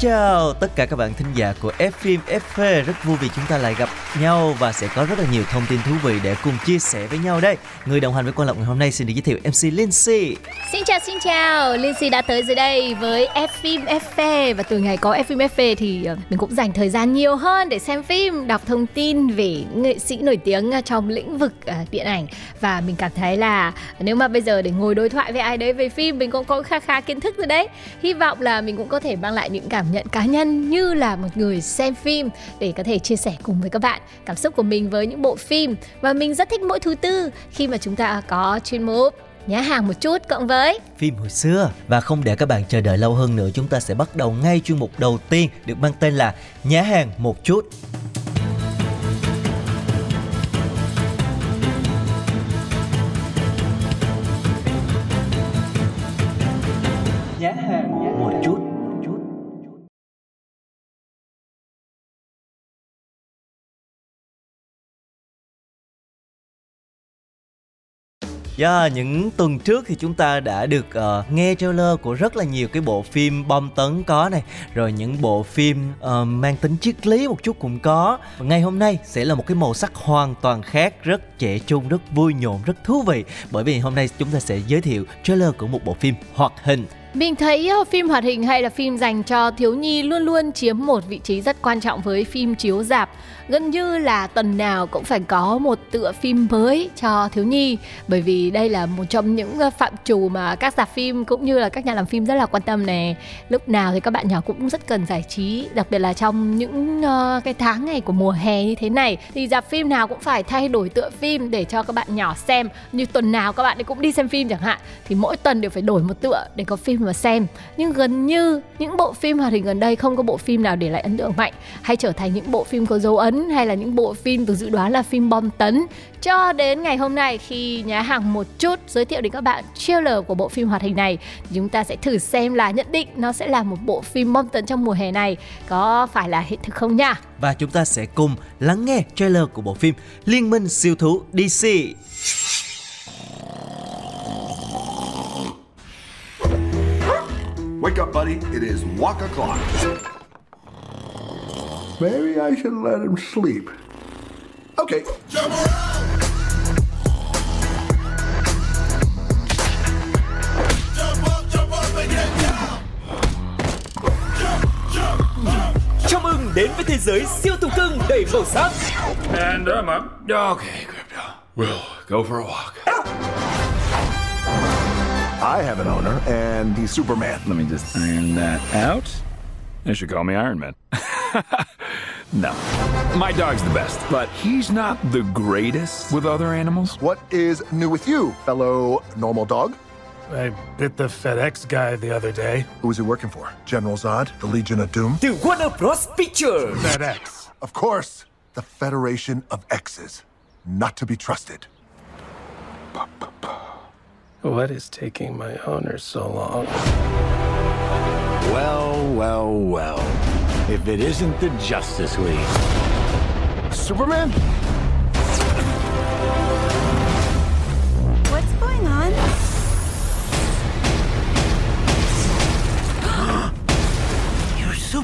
chào tất cả các bạn thính giả của F phim FV Rất vui vì chúng ta lại gặp nhau Và sẽ có rất là nhiều thông tin thú vị để cùng chia sẻ với nhau đây. Người đồng hành với Quang Lộc ngày hôm nay xin được giới thiệu MC Lindsay Xin chào xin chào, Lindsay đã tới dưới đây với F phim FV và từ ngày có F phim FV thì ờ, mình cũng dành thời gian nhiều hơn để xem phim, đọc thông tin về nghệ sĩ nổi tiếng ờ, trong lĩnh vực ờ, điện ảnh. Và mình cảm thấy là nếu mà bây giờ để ngồi đối thoại với ai đấy về phim mình cũng có khá khá kiến thức rồi đấy. Hy vọng là mình cũng có thể mang lại những cảm nhận cá nhân như là một người xem phim để có thể chia sẻ cùng với các bạn cảm xúc của mình với những bộ phim. Và mình rất thích mỗi thứ tư khi mà chúng ta có chuyên mục nhá hàng một chút cộng với Phim hồi xưa. Và không để các bạn chờ đợi lâu hơn nữa, Chúng ta sẽ bắt đầu ngay chuyên mục đầu tiên Được mang tên là Nhá hàng một chút. Yeah, những tuần trước thì chúng ta đã được uh, nghe trailer của rất là nhiều cái bộ phim bom tấn có này Rồi những bộ phim uh, mang tính triết lý một chút cũng có. Và ngày hôm nay sẽ là một cái màu sắc hoàn toàn khác Rất trẻ trung, rất vui nhộn, rất thú vị. Bởi vì hôm nay chúng ta sẽ giới thiệu trailer của một bộ phim hoạt hình. Mình thấy ờ, phim hoạt hình hay là phim dành cho thiếu nhi luôn luôn chiếm một vị trí rất quan trọng với phim chiếu dạp Gần như là tuần nào cũng phải có một tựa phim mới cho thiếu nhi bởi vì đây là một trong những ờ, phạm trù mà các rạp phim cũng như là các nhà làm phim rất là quan tâm này Lúc nào thì các bạn nhỏ cũng rất cần giải trí, đặc biệt là trong những uh, cái tháng ngày của mùa hè như thế này thì rạp phim nào cũng phải thay đổi tựa phim để cho các bạn nhỏ xem. Như tuần nào các bạn ấy cũng đi xem phim chẳng hạn thì mỗi tuần đều phải đổi một tựa để có phim mà xem. Nhưng gần như những bộ phim hoạt hình gần đây không có bộ phim nào để lại ấn tượng mạnh. Hay trở thành những bộ phim có dấu ấn, hay là những bộ phim được dự đoán là phim bom tấn. Cho đến ngày hôm nay khi nhà hàng một chút giới thiệu đến các bạn trailer của bộ phim hoạt hình này thì chúng ta sẽ thử xem là nhận định nó sẽ là một bộ phim bom tấn trong mùa hè này có phải là hiện thực không nha. Và chúng ta sẽ cùng lắng nghe trailer của bộ phim Liên minh siêu thú DC Wake up, buddy. It is walk o'clock. Maybe I should let him sleep. Okay. chào mừng đến với thế giới siêu thú cưng đầy màu sắc And I'm up. Okay, Crypto. We'll go for a walk. I have an owner, and he's Superman. Let me just iron that out. They should call me Iron Man. no. My dog's the best, but he's not the greatest with other animals. What is new with you, fellow normal dog? I bit the FedEx guy the other day. Who was he working for? General Zod, the Legion of Doom? từ Warner Bros Pictures FedEx. Of course, the Federation of X's. Not to be trusted. What is taking my owner so long? Well, well, well. If it isn't the Justice League. Superman?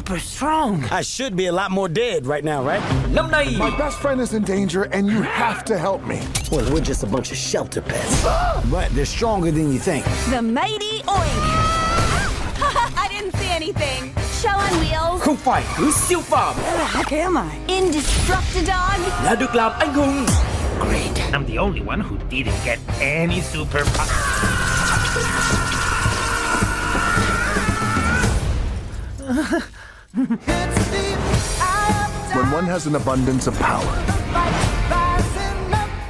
Super strong. I should be a lot more dead right now, right? năm My best friend is in danger, and you have to help me. Well, we're just a bunch of shelter pets. but they're stronger than you think. The mighty oink! I didn't see anything. Show on wheels. không phải cứ siêu phàm Where the heck am I? Indestructidon. là được làm anh hùng Great. I'm the only one who didn't get any superpower. When one has an abundance of power,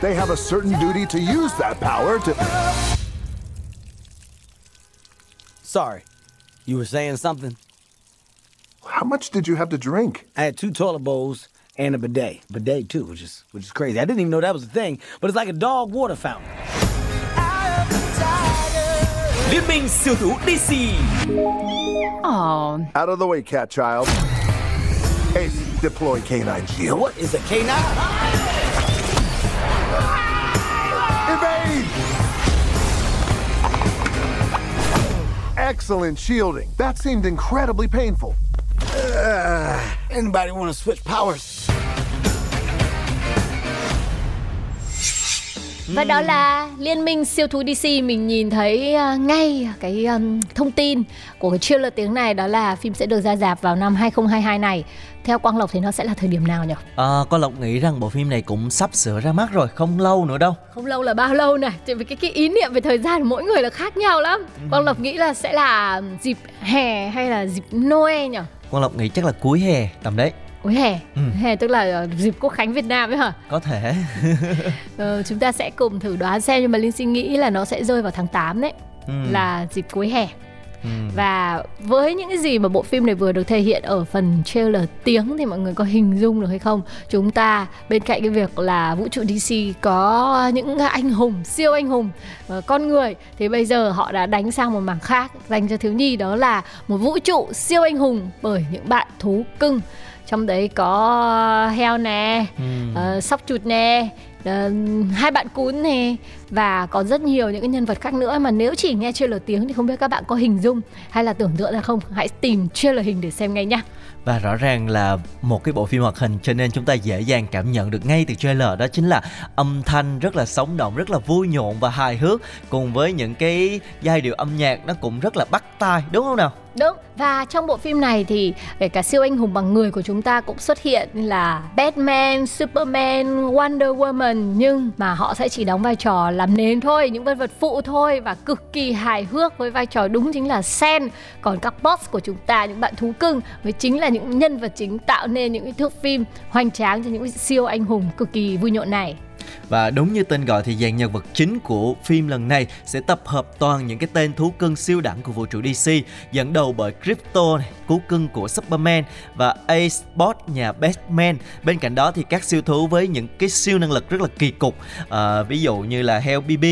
they have a certain duty to use that power to. Sorry. You were saying something? How much did you have to drink? I had two toilet bowls and a bidet. Bidet too, which is which is crazy. I didn't even know that was a thing, but it's like a dog water fountain. Liên minh siêu thủ DC Ồ, Out of the way, cat child. Ace, deploy canine shield. What is a canine? Evade! Excellent shielding. That seemed incredibly painful. Uh, anybody want to switch powers? Và đó là Liên minh siêu thú DC mình nhìn thấy à, ngay cái um, thông tin của cái trailer tiếng này đó là phim sẽ được ra rạp vào năm 2022 này. Theo Quang Lộc thì nó sẽ là thời điểm nào nhỉ? À, con Lộc nghĩ rằng bộ phim này cũng sắp sửa ra mắt rồi, không lâu nữa đâu. Không lâu là bao lâu này? Tại vì cái cái ý niệm về thời gian của mỗi người là khác nhau lắm. Quang Lộc nghĩ là sẽ là dịp hè hay là dịp Noel nhỉ? Con Lộc nghĩ chắc là cuối hè tầm đấy. Cuối hè. Ừ. Hè tức là ờ, dịp Quốc khánh Việt Nam ấy hả? Có thể. Ờ, chúng ta sẽ cùng thử đoán xem nhưng mà Linh suy nghĩ là nó sẽ rơi vào tháng 8 đấy. Ừ. Là dịp cuối hè. Ừ. Và với những cái gì mà bộ phim này vừa được thể hiện ở phần trailer tiếng thì mọi người có hình dung được hay không? Chúng ta bên cạnh cái việc là vũ trụ DC có những anh hùng, siêu anh hùng, ờ, con người thì bây giờ họ đã đánh sang một mảng khác dành cho thiếu nhi đó là một vũ trụ siêu anh hùng bởi những bạn thú cưng. Trong đấy có heo nè, Ừ. ờ, sóc chuột nè, ờ, hai bạn cún nè và còn rất nhiều những cái nhân vật khác nữa. Mà nếu chỉ nghe trailer tiếng thì không biết các bạn có hình dung hay là tưởng tượng ra không? Hãy tìm trailer hình để xem ngay nhá Và rõ ràng là một cái bộ phim hoạt hình cho nên chúng ta dễ dàng cảm nhận được ngay từ trailer. Đó chính là âm thanh rất là sống động, rất là vui nhộn và hài hước. Cùng với những cái giai điệu âm nhạc nó cũng rất là bắt tai đúng không nào? Đúng, và trong bộ phim này thì kể cả siêu anh hùng bằng người của chúng ta cũng xuất hiện là Batman, Superman, Wonder Woman nhưng mà họ sẽ chỉ đóng vai trò làm nền thôi, những nhân vật phụ thôi và cực kỳ hài hước với vai trò đúng chính là Sen. Còn các boss của chúng ta, những bạn thú cưng mới chính là những nhân vật chính tạo nên những cái thước phim hoành tráng cho những siêu anh hùng cực kỳ vui nhộn này. Và đúng như tên gọi thì dàn nhân vật chính của phim lần này sẽ tập hợp toàn những cái tên thú cưng siêu đẳng của vũ trụ DC dẫn đầu bởi Crypto, này, cú cưng của Superman và Ace Bot nhà Batman. Bên cạnh đó thì các siêu thú với những cái siêu năng lực rất là kỳ cục à, ví dụ như là Hell BB,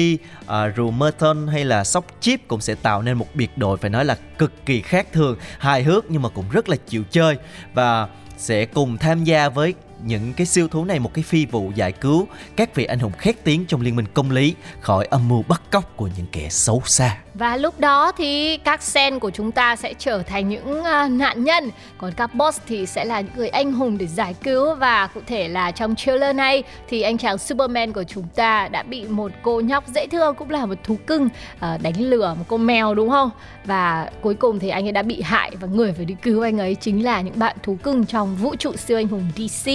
à, ờ, Rumerton hay là Sóc Chip cũng sẽ tạo nên một biệt đội phải nói là cực kỳ khác thường, hài hước nhưng mà cũng rất là chịu chơi và sẽ cùng tham gia với những cái siêu thú này, một cái phi vụ giải cứu các vị anh hùng khét tiếng trong liên minh công lý, khỏi âm mưu bắt cóc của những kẻ xấu xa. Và lúc đó thì các sen của chúng ta sẽ trở thành những à, nạn nhân Còn các boss thì sẽ là những người anh hùng để giải cứu Và cụ thể là trong trailer này thì anh chàng Superman của chúng ta đã bị một cô nhóc dễ thương cũng là một thú cưng à, đánh lừa một cô mèo, đúng không? Và cuối cùng thì anh ấy đã bị hại và người phải đi cứu anh ấy chính là những bạn thú cưng trong vũ trụ siêu anh hùng DC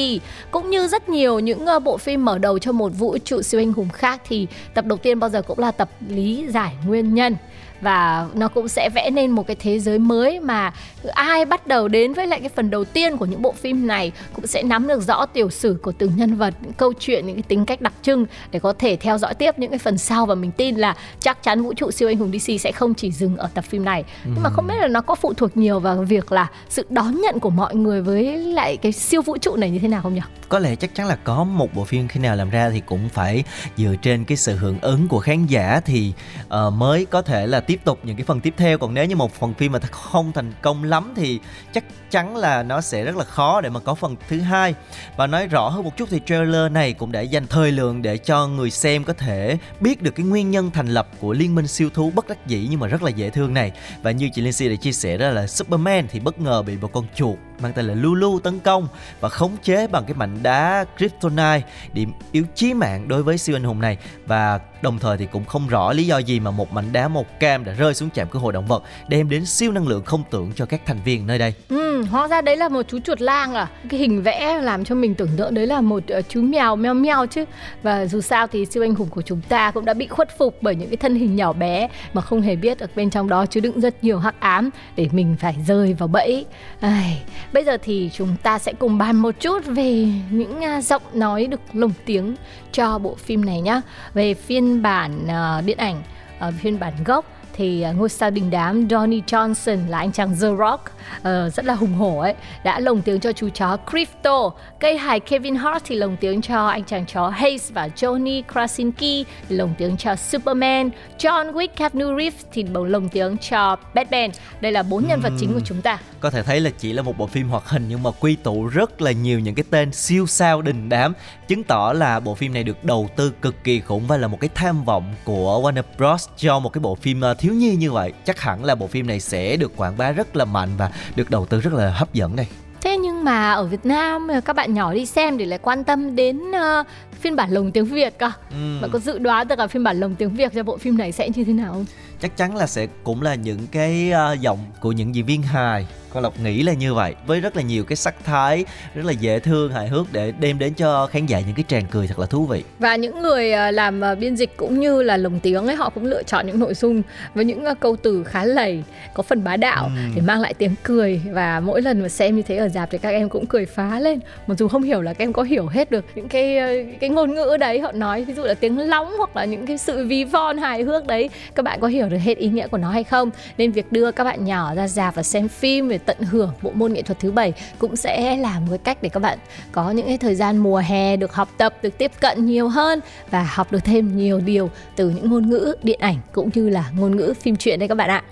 cũng như rất nhiều những ờ, bộ phim mở đầu cho một vũ trụ siêu anh hùng khác thì tập đầu tiên bao giờ cũng là tập lý giải nguyên nhân và nó cũng sẽ vẽ nên một cái thế giới mới mà ai bắt đầu đến với lại cái phần đầu tiên của những bộ phim này cũng sẽ nắm được rõ tiểu sử của từng nhân vật những câu chuyện những cái tính cách đặc trưng để có thể theo dõi tiếp những cái phần sau và mình tin là chắc chắn vũ trụ siêu anh hùng DC sẽ không chỉ dừng ở tập phim này nhưng mà không biết là nó có phụ thuộc nhiều vào việc là sự đón nhận của mọi người với lại cái siêu vũ trụ này như thế nào không nhỉ? Có lẽ chắc chắn là có một bộ phim khi nào làm ra thì cũng phải dựa trên cái sự hưởng ứng của khán giả thì uh, mới có thể là tiếp tục những cái phần tiếp theo. Còn nếu như một phần phim mà không thành công lắm thì chắc chắn là nó sẽ rất là khó để mà có phần thứ hai. Và nói rõ hơn một chút thì trailer này cũng đã dành thời lượng để cho người xem có thể biết được cái nguyên nhân thành lập của liên minh siêu thú bất đắc dĩ nhưng mà rất là dễ thương này. Và như chị Lindsay đã chia sẻ đó là Superman thì bất ngờ bị một con chuột mang tên là Lulu tấn công và khống chế bằng cái mảnh đá Kryptonite điểm yếu chí mạng đối với siêu anh hùng này. Và đồng thời thì cũng không rõ lý do gì mà một mảnh đá màu cam đã rơi xuống trạm cứu hộ động vật đem đến siêu năng lượng không tưởng cho các thành viên nơi đây. Ừ, hóa ra đấy là một chú chuột lang à? Cái hình vẽ làm cho mình tưởng tượng đấy là một ờ, chú mèo meo meo chứ. Và dù sao thì siêu anh hùng của chúng ta cũng đã bị khuất phục bởi những cái thân hình nhỏ bé Mà không hề biết ở bên trong đó chứa đựng rất nhiều hắc ám Để mình phải rơi vào bẫy. Ai, Bây giờ thì chúng ta sẽ cùng bàn một chút về những à, giọng nói được lồng tiếng cho bộ phim này nhá. Về phiên bản uh, điện ảnh, uh, phiên bản gốc thì à, ngôi sao đình đám Donnie Johnson là anh chàng The Rock uh, rất là hùng hổ ấy đã lồng tiếng cho chú chó Crypto. Cây hài Kevin Hart thì lồng tiếng cho anh chàng chó Hayes và Johnny Krasinski lồng tiếng cho Superman. John Wick Keanu Reeves thì bầu lồng tiếng cho Batman. Đây là bốn nhân vật chính của chúng ta. Có thể thấy là chỉ là một bộ phim hoạt hình nhưng mà quy tụ rất là nhiều những cái tên siêu sao đình đám chứng tỏ là bộ phim này được đầu tư cực kỳ khủng và là một cái tham vọng của Warner Bros. cho một cái bộ phim ờ, thiếu nhi như vậy chắc hẳn là bộ phim này sẽ được quảng bá rất là mạnh và được đầu tư rất là hấp dẫn đây Thế nhưng mà ở Việt Nam các bạn nhỏ đi xem thì lại quan tâm đến uh, phiên bản lồng tiếng Việt cơ. Ừ. Bạn có dự đoán được là phiên bản lồng tiếng Việt cho bộ phim này sẽ như thế nào không? Chắc chắn là sẽ cũng là những cái uh, giọng của những diễn viên hài con lộc nghĩ là như vậy với rất là nhiều cái sắc thái rất là dễ thương hài hước để đem đến cho khán giả những cái tràng cười thật là thú vị. Và những người à, làm à, biên dịch cũng như là lồng tiếng ấy họ cũng lựa chọn những nội dung với những à, câu từ khá lầy có phần bá đạo ừ. để mang lại tiếng cười. Và mỗi lần mà xem như thế ở dạp thì các em cũng cười phá lên. Mặc dù không hiểu là các em có hiểu hết được những cái cái ngôn ngữ đấy họ nói ví dụ là tiếng lóng hoặc là những cái sự ví von hài hước đấy các bạn có hiểu được hết ý nghĩa của nó hay không? Nên việc đưa các bạn nhỏ ra dạp và xem phim về tận hưởng bộ môn nghệ thuật thứ bảy cũng sẽ là một cái cách để các bạn có những cái thời gian mùa hè được học tập, được tiếp cận nhiều hơn và học được thêm nhiều điều từ những ngôn ngữ điện ảnh cũng như là ngôn ngữ phim truyện đây các bạn ạ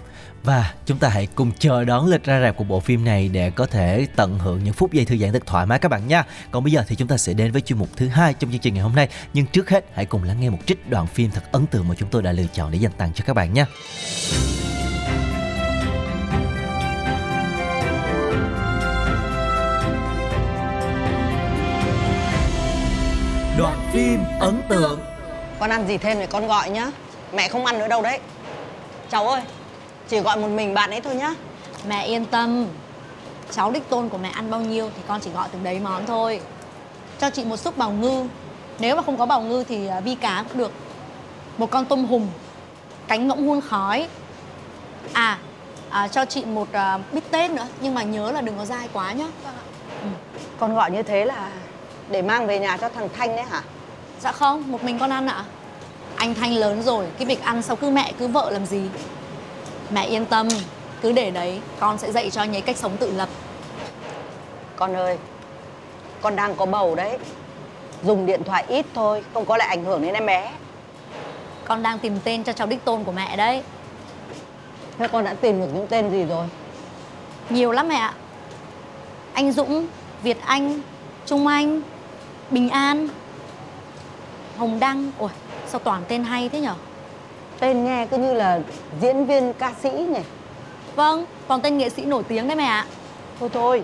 và chúng ta hãy cùng chờ đón lịch ra rạp của bộ phim này để có thể tận hưởng những phút giây thư giãn thật thoải mái các bạn nha. Còn bây giờ thì chúng ta sẽ đến với chuyên mục thứ hai trong chương trình ngày hôm nay. Nhưng trước hết, hãy cùng lắng nghe một trích đoạn phim thật ấn tượng mà chúng tôi đã lựa chọn để dành tặng cho các bạn nha. Đoạn phim ấn tượng. Con ăn gì thêm thì con gọi nhá. Mẹ không ăn nữa đâu đấy. Cháu ơi Chỉ gọi một mình bạn ấy thôi nhá. Mẹ yên tâm. Cháu đích tôn của mẹ ăn bao nhiêu Thì con chỉ gọi từng đấy món thôi. Cho chị một xúc bào ngư. Nếu mà không có bào ngư thì à, vi cá cũng được. Một con tôm hùm Cánh ngỗng hun khói. À, à cho chị một uh, bít tết nữa Nhưng mà nhớ là đừng có dai quá nhá. Ừ. Con gọi như thế là để mang về nhà cho thằng Thanh đấy hả? Dạ không, một mình con ăn ạ. Anh Thanh lớn rồi, cái việc ăn sao cứ mẹ cứ vợ làm gì? Mẹ yên tâm, cứ để đấy Con sẽ dạy cho anh ấy cách sống tự lập. Con ơi, con đang có bầu đấy. Dùng điện thoại ít thôi, không có lại ảnh hưởng đến em bé. Con đang tìm tên cho cháu đích tôn của mẹ đấy. Thế con đã tìm được những tên gì rồi? Nhiều lắm mẹ ạ. Anh Dũng, Việt Anh, Trung Anh, Bình An. Hồng Đăng. Ôi sao toàn tên hay thế nhở? Tên nghe cứ như là diễn viên ca sĩ nhỉ? Vâng Toàn tên nghệ sĩ nổi tiếng đấy mẹ ạ. Thôi thôi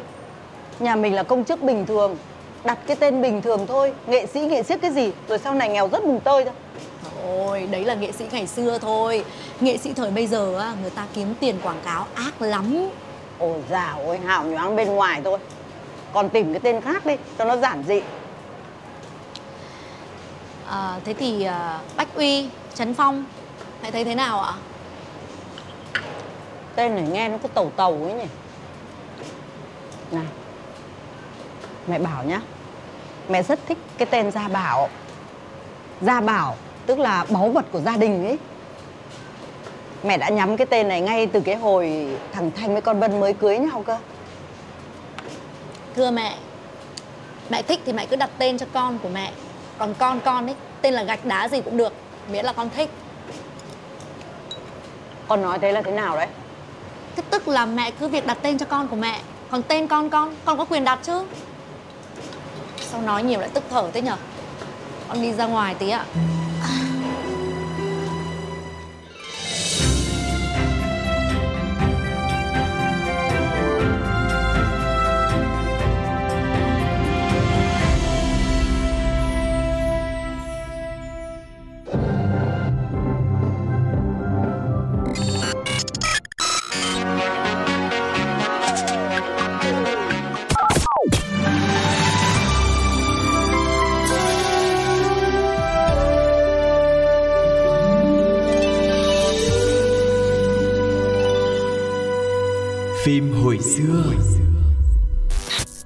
Nhà mình là công chức bình thường Đặt cái tên bình thường thôi. Nghệ sĩ nghệ sĩ cái gì? Rồi sau này nghèo rất mùng tơi thôi. Ôi đấy là nghệ sĩ ngày xưa thôi. Nghệ sĩ thời bây giờ á Người ta kiếm tiền quảng cáo ác lắm. Ôi dào ôi hào nhoáng bên ngoài thôi. Còn tìm cái tên khác đi Cho nó giản dị à, thế thì uh, bách uy trấn phong mẹ thấy thế nào ạ? Tên này nghe nó cứ tàu tàu ấy nhỉ. Này mẹ bảo nhá mẹ rất thích cái tên gia bảo. Gia bảo tức là báu vật của gia đình ấy. Mẹ đã nhắm cái tên này ngay từ cái hồi thằng thanh với con vân mới cưới nhau cơ. Thưa mẹ mẹ thích thì mẹ cứ đặt tên cho con của mẹ còn con con ấy tên là gạch đá gì cũng được miễn là con thích. Con nói thế là thế nào đấy? Thế tức là mẹ cứ việc đặt tên cho con của mẹ. Còn tên con con con có quyền đặt chứ? Sao nói nhiều lại tức thở thế nhở? Con đi ra ngoài tí ạ xưa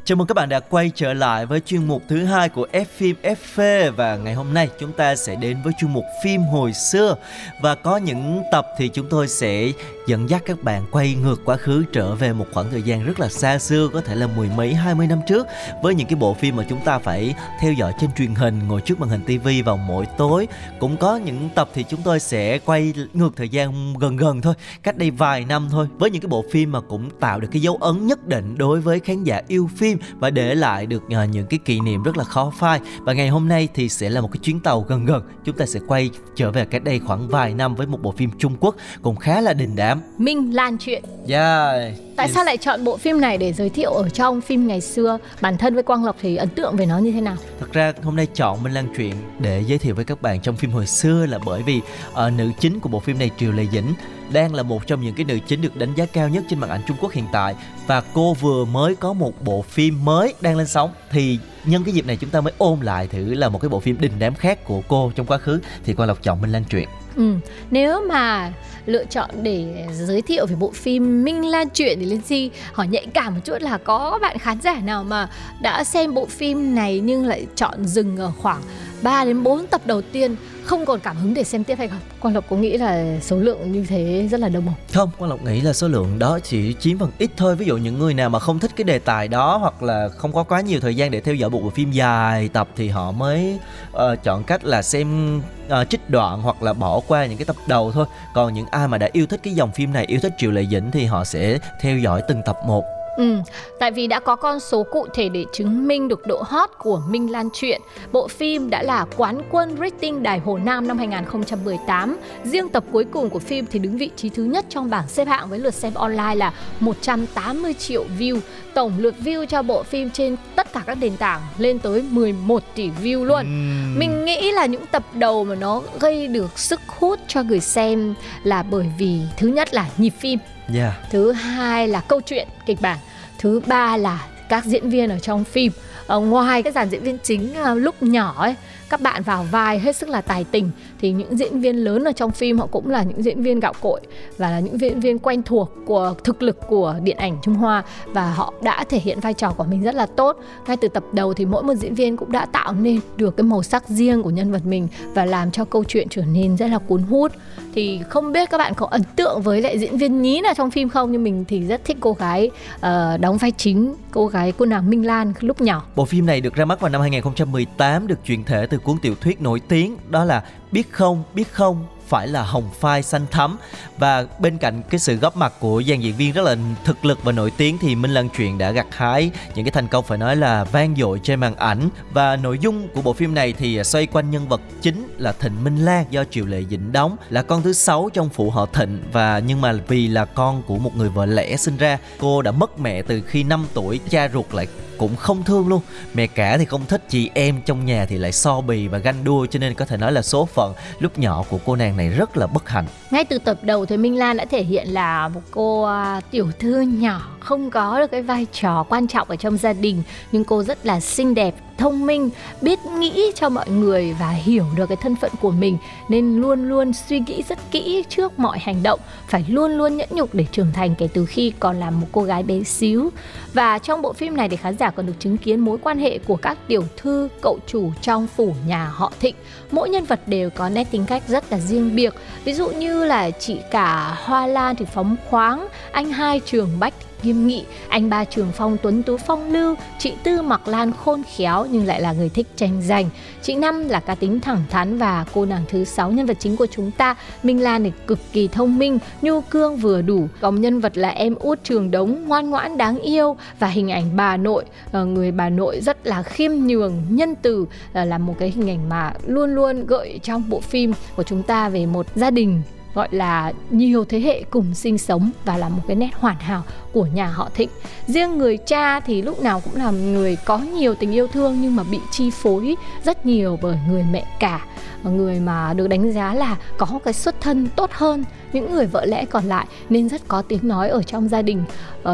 Chào mừng các bạn đã quay trở lại với chuyên mục thứ hai của F phim FV và ngày hôm nay chúng ta sẽ đến với chuyên mục phim hồi xưa. Và có những tập thì chúng tôi sẽ dẫn dắt các bạn quay ngược quá khứ trở về một khoảng thời gian rất là xa xưa, có thể là mười mấy, hai mươi năm trước. Với những cái bộ phim mà chúng ta phải theo dõi trên truyền hình, ngồi trước màn hình tivi vào mỗi tối. Cũng có những tập thì chúng tôi sẽ quay ngược thời gian gần gần thôi, cách đây vài năm thôi. Với những cái bộ phim mà cũng tạo được cái dấu ấn nhất định đối với khán giả yêu phim và để lại được uh, những cái kỷ niệm rất là khó phai. Và ngày hôm nay thì sẽ là một cái chuyến tàu gần gần. Chúng ta sẽ quay trở về cách đây khoảng vài năm với một bộ phim Trung Quốc cũng khá là đình đám. Minh Lan chuyện. Yeah Tại sao lại chọn bộ phim này để giới thiệu ở trong phim ngày xưa? Bản thân với Quang Lộc thì ấn tượng về nó như thế nào? Thật ra hôm nay chọn Minh Lan truyện để giới thiệu với các bạn trong phim hồi xưa là bởi vì uh, nữ chính của bộ phim này Triều Lê Dĩnh đang là một trong những cái nữ chính được đánh giá cao nhất trên màn ảnh Trung Quốc hiện tại và cô vừa mới có một bộ phim mới đang lên sóng thì nhân cái dịp này chúng ta mới ôm lại thử là một cái bộ phim đình đám khác của cô trong quá khứ thì quan Lộc chọn Minh Lan truyện. Ừ, nếu mà lựa chọn để giới thiệu về bộ phim Minh Lan truyện thì Linh Si hỏi nhạy cảm một chút là có bạn khán giả nào mà đã xem bộ phim này nhưng lại chọn dừng ở khoảng 3 đến 4 tập đầu tiên không còn cảm hứng để xem tiếp hay không? Quang Lộc có nghĩ là số lượng như thế rất là đông không? Không, Quang Lộc nghĩ là số lượng đó chỉ chiếm phần ít thôi. Ví dụ những người nào mà không thích cái đề tài đó hoặc là không có quá nhiều thời gian để theo dõi một bộ phim dài tập thì họ mới uh, chọn cách là xem uh, trích đoạn hoặc là bỏ qua những cái tập đầu thôi. Còn những ai mà đã yêu thích cái dòng phim này, yêu thích Triệu Lệ Dĩnh thì họ sẽ theo dõi từng tập một Ừ, tại vì đã có con số cụ thể để chứng minh được độ hot của Minh Lan Truyện. Bộ phim đã là quán quân rating Đài Hồ Nam năm 2018. Riêng tập cuối cùng của phim thì đứng vị trí thứ nhất trong bảng xếp hạng với lượt xem online là 180 triệu view. Tổng lượt view cho bộ phim trên tất cả các nền tảng lên tới 11 tỷ view luôn. Uhm. Mình nghĩ là những tập đầu mà nó gây được sức hút cho người xem là bởi vì thứ nhất là nhịp phim Yeah. Thứ hai là câu chuyện kịch bản. Thứ ba là các diễn viên ở trong phim. Ở ngoài cái dàn diễn viên chính ờ, lúc nhỏ ấy, các bạn vào vai hết sức là tài tình thì những diễn viên lớn ở trong phim họ cũng là những diễn viên gạo cội và là những diễn viên quen thuộc của thực lực của điện ảnh Trung Hoa và họ đã thể hiện vai trò của mình rất là tốt. Ngay từ tập đầu thì mỗi một diễn viên cũng đã tạo nên được cái màu sắc riêng của nhân vật mình và làm cho câu chuyện trở nên rất là cuốn hút. Thì không biết các bạn có ấn tượng với lại diễn viên nhí nào trong phim không? Nhưng mình thì rất thích cô gái uh, đóng vai chính cô gái cô nàng Minh Lan lúc nhỏ. Bộ phim này được ra mắt vào năm 2018 được chuyển thể từ cuốn tiểu thuyết nổi tiếng đó là biết không biết không? Phải là hồng phai xanh thắm. Và bên cạnh cái sự góp mặt của dàn diễn viên rất là thực lực và nổi tiếng thì Minh Lan truyện đã gặt hái những cái thành công phải nói là vang dội trên màn ảnh. Và nội dung của bộ phim này thì xoay quanh nhân vật chính là Thịnh Minh Lan do Triệu Lệ Dĩnh đóng, là con thứ sáu trong phụ họ Thịnh. Và nhưng mà vì là con của một người vợ lẽ sinh ra, cô đã mất mẹ từ khi 5 tuổi, cha ruột lại cũng không thương luôn. Mẹ cả thì không thích, chị em trong nhà thì lại so bì và ganh đua, cho nên có thể nói là số phận lúc nhỏ của cô nàng này rất là bất hạnh. Ngay từ tập đầu thì Minh Lan đã thể hiện là một cô uh, tiểu thư nhỏ không có được cái vai trò quan trọng ở trong gia đình nhưng cô rất là xinh đẹp thông minh, biết nghĩ cho mọi người và hiểu được cái thân phận của mình. Nên luôn luôn suy nghĩ rất kỹ trước mọi hành động, phải luôn luôn nhẫn nhục để trưởng thành kể từ khi còn là một cô gái bé xíu. Và trong bộ phim này thì khán giả còn được chứng kiến mối quan hệ của các tiểu thư, cậu chủ trong phủ nhà họ thịnh. Mỗi nhân vật đều có nét tính cách rất là riêng biệt. Ví dụ như là chị cả hoa lan thì phóng khoáng, anh hai trường bách nghiêm nghị, anh ba Trường Phong tuấn tú phong lưu, chị Tư mặc lan khôn khéo nhưng lại là người thích tranh giành. Chị Năm là cá tính thẳng thắn và cô nàng thứ sáu nhân vật chính của chúng ta, Minh Lan thì cực kỳ thông minh, nhu cương vừa đủ. Còn nhân vật là em út Trường Đống, ngoan ngoãn đáng yêu và hình ảnh bà nội, ờ, người bà nội rất là khiêm nhường, nhân từ ờ, là một cái hình ảnh mà luôn luôn gợi trong bộ phim của chúng ta về một gia đình gọi là nhiều thế hệ cùng sinh sống và là một cái nét hoàn hảo của nhà họ Thịnh. Riêng người cha thì lúc nào cũng là người có nhiều tình yêu thương nhưng mà bị chi phối rất nhiều bởi người mẹ cả. người mà được đánh giá là có cái xuất thân tốt hơn những người vợ lẽ còn lại nên rất có tiếng nói ở trong gia đình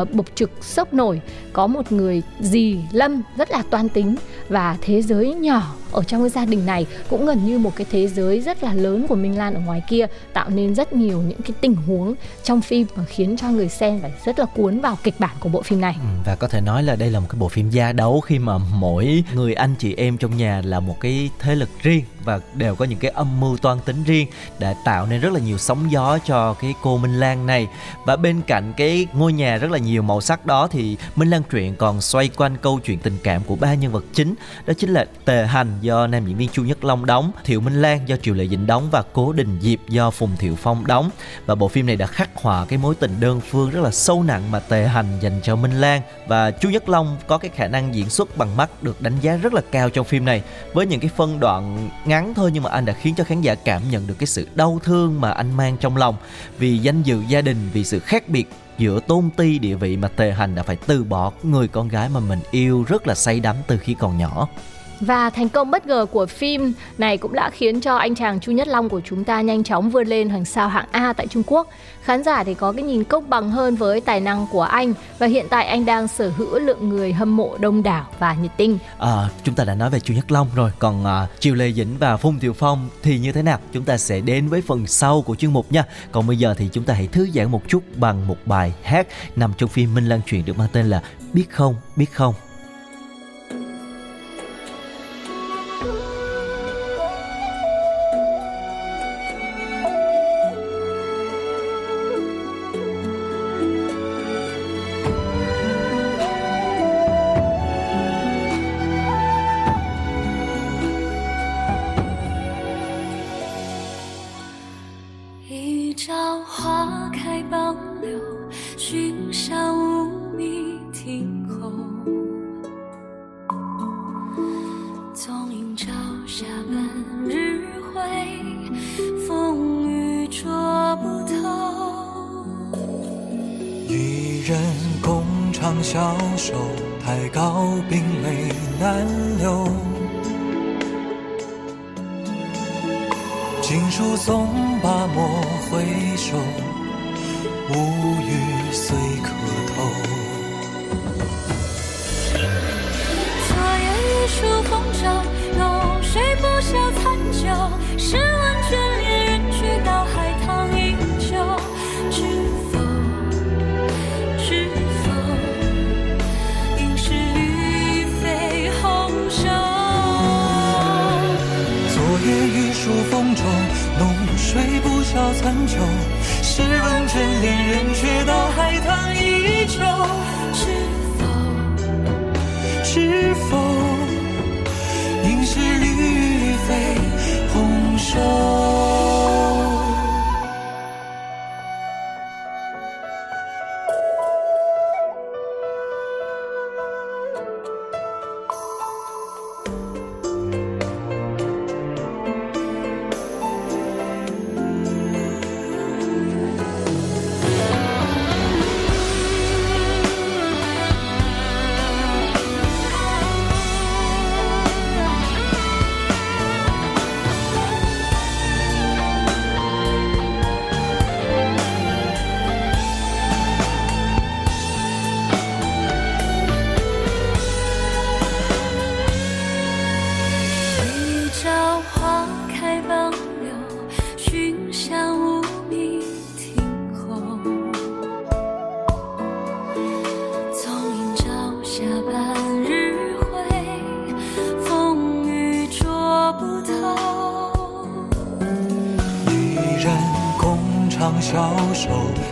uh, bộc trực sốc nổi có một người dì lâm rất là toan tính và thế giới nhỏ ở trong cái gia đình này cũng gần như một cái thế giới rất là lớn của Minh Lan ở ngoài kia, tạo nên rất nhiều những cái tình huống trong phim mà khiến cho người xem phải rất là cuốn vào kịch bản của bộ phim này. Ừ, và có thể nói là đây là một cái bộ phim gia đấu khi mà mỗi người anh chị em trong nhà là một cái thế lực riêng và đều có những cái âm mưu toan tính riêng để tạo nên rất là nhiều sóng gió cho cái cô Minh Lan này. Và bên cạnh cái ngôi nhà rất là nhiều màu sắc đó thì Minh Lan truyện còn xoay quanh câu chuyện tình cảm của ba nhân vật chính, đó chính là Tề Hành do nam diễn viên Chu Nhất Long đóng, Thiệu Minh Lan do Triệu Lệ Dĩnh đóng và Cố Đình Diệp do Phùng Thiệu Phong đóng. Và bộ phim này đã khắc họa cái mối tình đơn phương rất là sâu nặng mà Tề Hành dành cho Minh Lan. Và Chu Nhất Long có cái khả năng diễn xuất bằng mắt được đánh giá rất là cao trong phim này. Với những cái phân đoạn ngắn thôi nhưng mà anh đã khiến cho khán giả cảm nhận được cái sự đau thương mà anh mang trong lòng. Vì danh dự gia đình, vì sự khác biệt giữa tôn ti, địa vị mà tề hành đã phải từ bỏ người con gái mà mình yêu rất là say đắm từ khi còn nhỏ và thành công bất ngờ của phim này cũng đã khiến cho anh chàng Chu Nhất Long của chúng ta nhanh chóng vươn lên hàng sao hạng A tại Trung Quốc. Khán giả thì có cái nhìn công bằng hơn với tài năng của anh và hiện tại anh đang sở hữu lượng người hâm mộ đông đảo và nhiệt tình. À, chúng ta đã nói về Chu Nhất Long rồi, còn à, Triều Lê Dĩnh và Phùng Tiểu Phong thì như thế nào? Chúng ta sẽ đến với phần sau của chương mục nha. Còn bây giờ thì chúng ta hãy thư giãn một chút bằng một bài hát nằm trong phim Minh Lan truyện được mang tên là Biết không, biết không. 将小手抬高，冰泪难留。锦书送罢，莫回首，无语随。道残酒试问卷帘人却道海棠依旧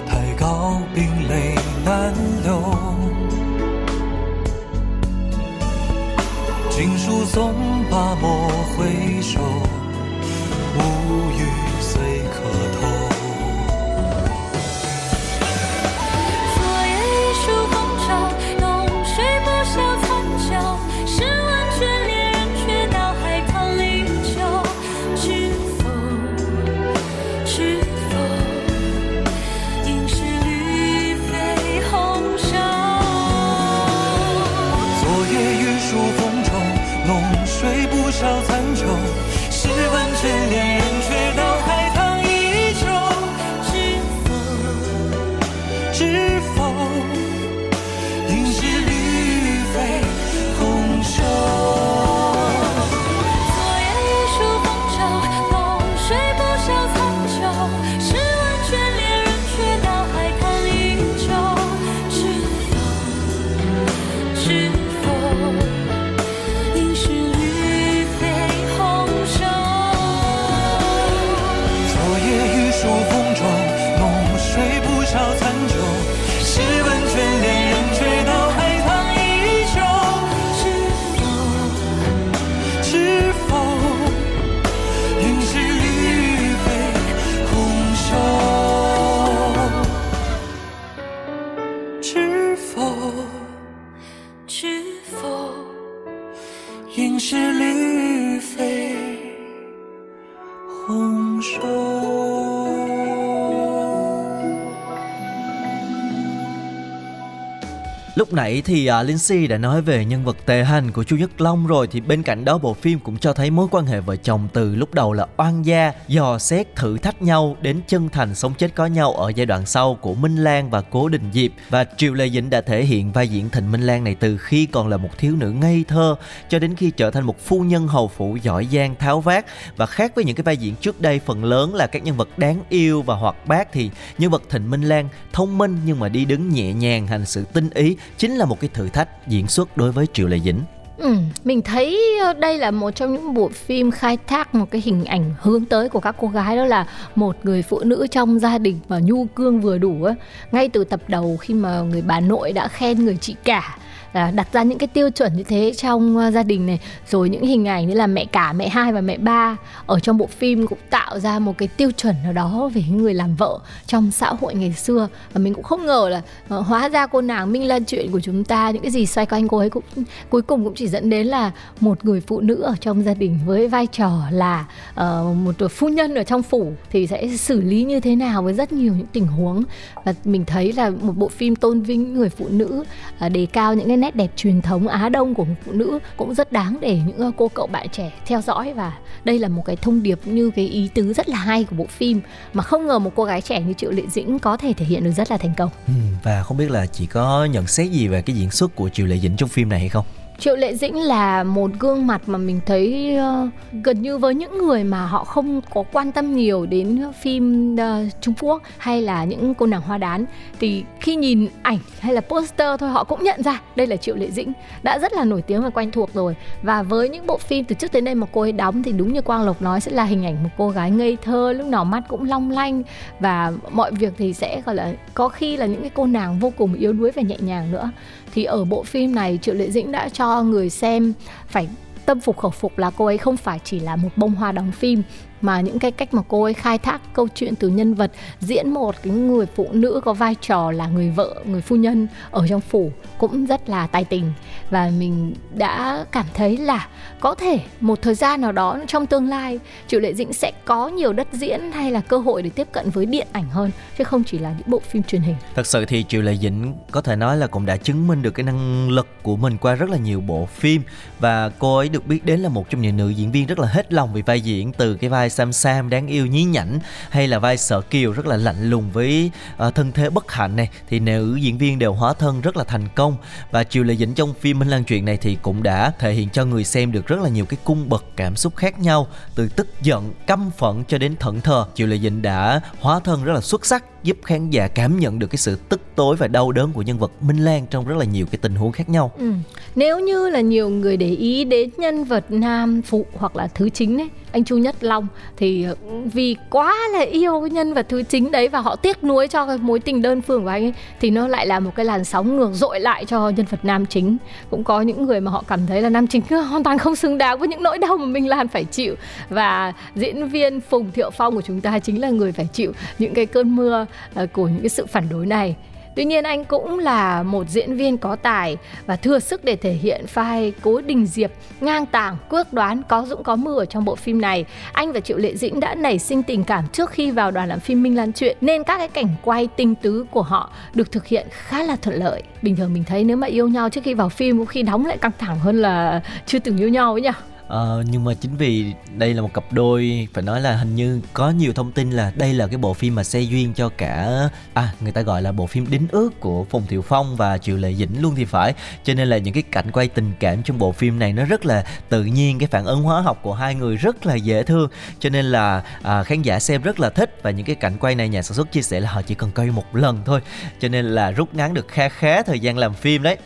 太高冰泪难流锦书送罢莫回首无语。Nãy thì à, uh, Lindsay đã nói về nhân vật tề hành của Chu Nhất Long rồi. Thì bên cạnh đó bộ phim cũng cho thấy mối quan hệ vợ chồng từ lúc đầu là oan gia, dò xét thử thách nhau đến chân thành sống chết có nhau ở giai đoạn sau của Minh Lan và Cố Đình Diệp. Và Triệu Lê Dĩnh đã thể hiện vai diễn Thịnh Minh Lan này từ khi còn là một thiếu nữ ngây thơ cho đến khi trở thành một phu nhân hầu phủ giỏi giang tháo vát. Và khác với những cái vai diễn trước đây phần lớn là các nhân vật đáng yêu và hoạt bát thì nhân vật Thịnh Minh Lan thông minh nhưng mà đi đứng nhẹ nhàng hành sự tinh ý chính là một cái thử thách diễn xuất đối với Triệu Lệ Dĩnh. Ừ, mình thấy ờ, đây là một trong những bộ phim khai thác một cái hình ảnh hướng tới của các cô gái đó là một người phụ nữ trong gia đình và nhu cương vừa đủ ấy. Ngay từ tập đầu khi mà người bà nội đã khen người chị cả à, đặt ra những cái tiêu chuẩn như thế trong uh, gia đình này rồi những hình ảnh như là mẹ cả mẹ hai và mẹ ba ở trong bộ phim cũng tạo ra một cái tiêu chuẩn nào đó về người làm vợ trong xã hội ngày xưa. Và mình cũng không ngờ là uh, hóa ra cô nàng Minh Lan chuyện của chúng ta những cái gì xoay quanh cô ấy cũng cuối cùng cũng chỉ dẫn đến là một người phụ nữ ở trong gia đình với vai trò là uh, một phu nhân ở trong phủ thì sẽ xử lý như thế nào với rất nhiều những tình huống. Và mình thấy là một bộ phim tôn vinh người phụ nữ uh, đề cao những cái nét đẹp truyền thống Á Đông của phụ nữ cũng rất đáng để những cô cậu bạn trẻ theo dõi và đây là một cái thông điệp như cái ý tứ rất là hay của bộ phim mà không ngờ một cô gái trẻ như Triệu Lệ Dĩnh có thể thể hiện được rất là thành công. Ừ, và không biết là chị có nhận xét gì về cái diễn xuất của Triệu Lệ Dĩnh trong phim này hay không? Triệu Lệ Dĩnh là một gương mặt mà mình thấy uh, gần như với những người mà họ không có quan tâm nhiều đến phim uh, Trung Quốc hay là những cô nàng hoa đán thì khi nhìn ảnh hay là poster thôi họ cũng nhận ra đây là Triệu Lệ Dĩnh đã rất là nổi tiếng và quen thuộc rồi. Và với những bộ phim từ trước tới nay mà cô ấy đóng thì đúng như Quang Lộc nói sẽ là hình ảnh một cô gái ngây thơ lúc nào mắt cũng long lanh và mọi việc thì sẽ gọi là có khi là những cái cô nàng vô cùng yếu đuối và nhẹ nhàng nữa thì ở bộ phim này, Triệu Lệ Dĩnh đã cho người xem phải tâm phục khẩu phục là cô ấy không phải chỉ là một bông hoa đóng phim mà những cái cách mà cô ấy khai thác câu chuyện từ nhân vật, diễn một cái người phụ nữ có vai trò là người vợ, người phu nhân ở trong phủ cũng rất là tài tình. Và mình đã cảm thấy là có thể một thời gian nào đó trong tương lai, triệu lệ dĩnh sẽ có nhiều đất diễn hay là cơ hội để tiếp cận với điện ảnh hơn, chứ không chỉ là những bộ phim truyền hình. Thật sự thì triệu lệ dĩnh có thể nói là cũng đã chứng minh được cái năng lực của mình qua rất là nhiều bộ phim. Và cô ấy được biết đến là một trong những nữ diễn viên rất là hết lòng vì vai diễn từ cái vai Sam Sam đáng yêu nhí nhảnh hay là vai Sở Kiều rất là lạnh lùng với uh, thân thế bất hạnh này thì nữ diễn viên đều hóa thân rất là thành công và Triều Lệ Dĩnh trong phim Minh Lan truyện này thì cũng đã thể hiện cho người xem được rất là nhiều cái cung bậc cảm xúc khác nhau từ tức giận, căm phẫn cho đến thẫn thờ. Triều Lệ Dĩnh đã hóa thân rất là xuất sắc giúp khán giả cảm nhận được cái sự tức tối và đau đớn của nhân vật Minh Lan trong rất là nhiều cái tình huống khác nhau. Ừ. Nếu như là nhiều người để ý đến nhân vật nam phụ hoặc là thứ chính ấy, anh Chu Nhất Long thì ờ, vì quá là yêu cái nhân vật thứ chính đấy và họ tiếc nuối cho cái mối tình đơn phương của anh ấy thì nó lại là một cái làn sóng ngược dội lại cho nhân vật nam chính. Cũng có những người mà họ cảm thấy là nam chính hoàn toàn không xứng đáng với những nỗi đau mà Minh Lan phải chịu và diễn viên Phùng Thiệu Phong của chúng ta chính là người phải chịu những cái cơn mưa Ờ, của những cái sự phản đối này Tuy nhiên anh cũng là một diễn viên có tài và thừa sức để thể hiện vai Cố Đình Diệp ngang tàng, quyết đoán, có dũng có mưu ở trong bộ phim này. Anh và Triệu Lệ Dĩnh đã nảy sinh tình cảm trước khi vào đoàn làm phim Minh Lan Truyện nên các cái cảnh quay tinh tứ của họ được thực hiện khá là thuận lợi. Bình thường mình thấy nếu mà yêu nhau trước khi vào phim có khi đóng lại căng thẳng hơn là chưa từng yêu nhau ấy nhỉ. Ờ, nhưng mà chính vì đây là một cặp đôi phải nói là hình như có nhiều thông tin là đây là cái bộ phim mà xây duyên cho cả à người ta gọi là bộ phim đính ước của Phùng Thiệu Phong và Triệu Lệ Dĩnh luôn thì phải. Cho nên là những cái cảnh quay tình cảm trong bộ phim này nó rất là tự nhiên cái phản ứng hóa học của hai người rất là dễ thương. Cho nên là à, khán giả xem rất là thích và những cái cảnh quay này nhà sản xuất chia sẻ là họ chỉ cần quay một lần thôi. Cho nên là rút ngắn được kha khá thời gian làm phim đấy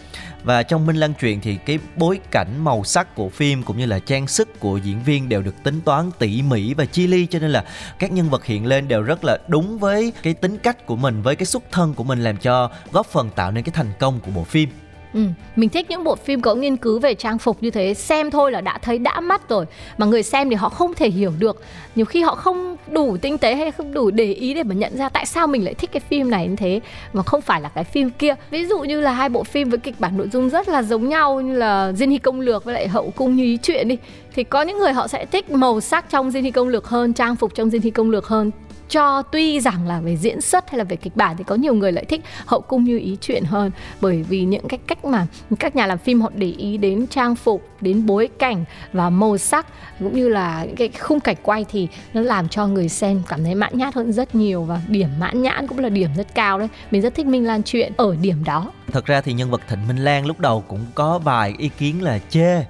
và trong Minh Lan truyện thì cái bối cảnh màu sắc của phim cũng như là trang sức của diễn viên đều được tính toán tỉ mỉ và chi ly cho nên là các nhân vật hiện lên đều rất là đúng với cái tính cách của mình, với cái xuất thân của mình, làm cho góp phần tạo nên cái thành công của bộ phim. Ừ, mình thích những bộ phim có nghiên cứu về trang phục như thế. Xem thôi là đã thấy đã mắt rồi. Mà người xem thì họ không thể hiểu được. Nhiều khi họ không đủ tinh tế hay không đủ để ý để mà nhận ra tại sao mình lại thích cái phim này như thế. Mà không phải là cái phim kia. Ví dụ như là hai bộ phim với kịch bản nội dung rất là giống nhau như là diên hy công lược với lại hậu cung như ý chuyện đi. Thì có những người họ sẽ thích màu sắc trong diên hy công lược hơn trang phục trong diên hy công lược hơn cho tuy rằng là về diễn xuất hay là về kịch bản thì có nhiều người lại thích, hậu cung như ý chuyện hơn. Bởi vì những cái cách mà các nhà làm phim họ để ý đến trang phục, đến bối cảnh và màu sắc, cũng như là cái khung cảnh quay thì nó làm cho người xem cảm thấy mãn nhãn hơn rất nhiều và điểm mãn nhãn cũng là điểm rất cao đấy. Mình rất thích Minh Lan chuyện ở điểm đó. Thật ra thì nhân vật Thịnh Minh Lan lúc đầu cũng có vài ý kiến là chê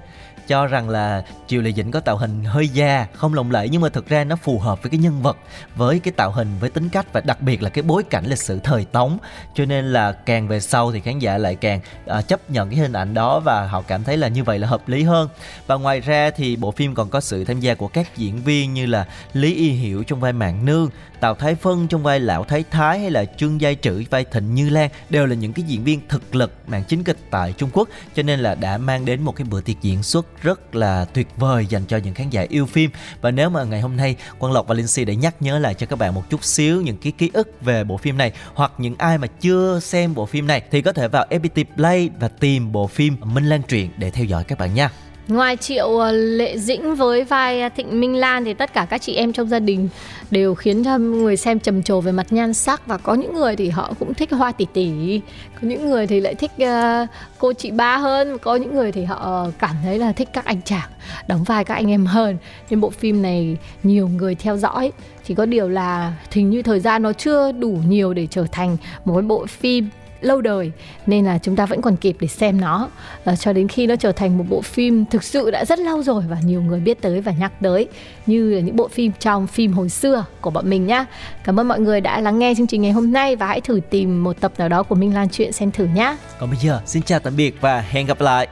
cho rằng là Triệu Lệ Dĩnh có tạo hình hơi già, không lộng lẫy nhưng mà thực ra nó phù hợp với cái nhân vật, với cái tạo hình, với tính cách và đặc biệt là cái bối cảnh lịch sử thời Tống. Cho nên là càng về sau thì khán giả lại càng à, chấp nhận cái hình ảnh đó và họ cảm thấy là như vậy là hợp lý hơn. Và ngoài ra thì bộ phim còn có sự tham gia của các diễn viên như là Lý Y Hiểu trong vai Mạng Nương, Tào Thái Phân trong vai Lão Thái Thái hay là Trương Giai Trữ vai Thịnh Như Lan đều là những cái diễn viên thực lực màn chính kịch tại Trung Quốc cho nên là đã mang đến một cái bữa tiệc diễn xuất rất là tuyệt vời dành cho những khán giả yêu phim và nếu mà ngày hôm nay Quang Lộc và Linh Si để nhắc nhớ lại cho các bạn một chút xíu những cái ký ức về bộ phim này, hoặc những ai mà chưa xem bộ phim này, thì có thể vào FPT Play và tìm bộ phim Minh Lan truyện để theo dõi các bạn nha. Ngoài Triệu ờ, Lệ Dĩnh với vai ờ, Thịnh Minh Lan thì tất cả các chị em trong gia đình đều khiến cho người xem trầm trồ về mặt nhan sắc và có những người thì họ cũng thích Hoa Tỷ Tỷ, có những người thì lại thích uh, cô chị ba hơn, có những người thì họ cảm thấy là thích các anh chàng đóng vai các anh em hơn. Nên bộ phim này nhiều người theo dõi, chỉ có điều là hình như thời gian nó chưa đủ nhiều để trở thành một cái bộ phim lâu đời nên là chúng ta vẫn còn kịp để xem nó. Uh, cho đến khi nó trở thành một bộ phim thực sự đã rất lâu rồi và nhiều người biết tới và nhắc tới như là những bộ phim trong phim hồi xưa của bọn mình nhá. Cảm ơn mọi người đã lắng nghe chương trình ngày hôm nay và hãy thử tìm một tập nào đó của Minh Lan chuyện xem thử nhá. Còn bây giờ xin chào tạm biệt và hẹn gặp lại.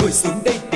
Ngồi xuống đây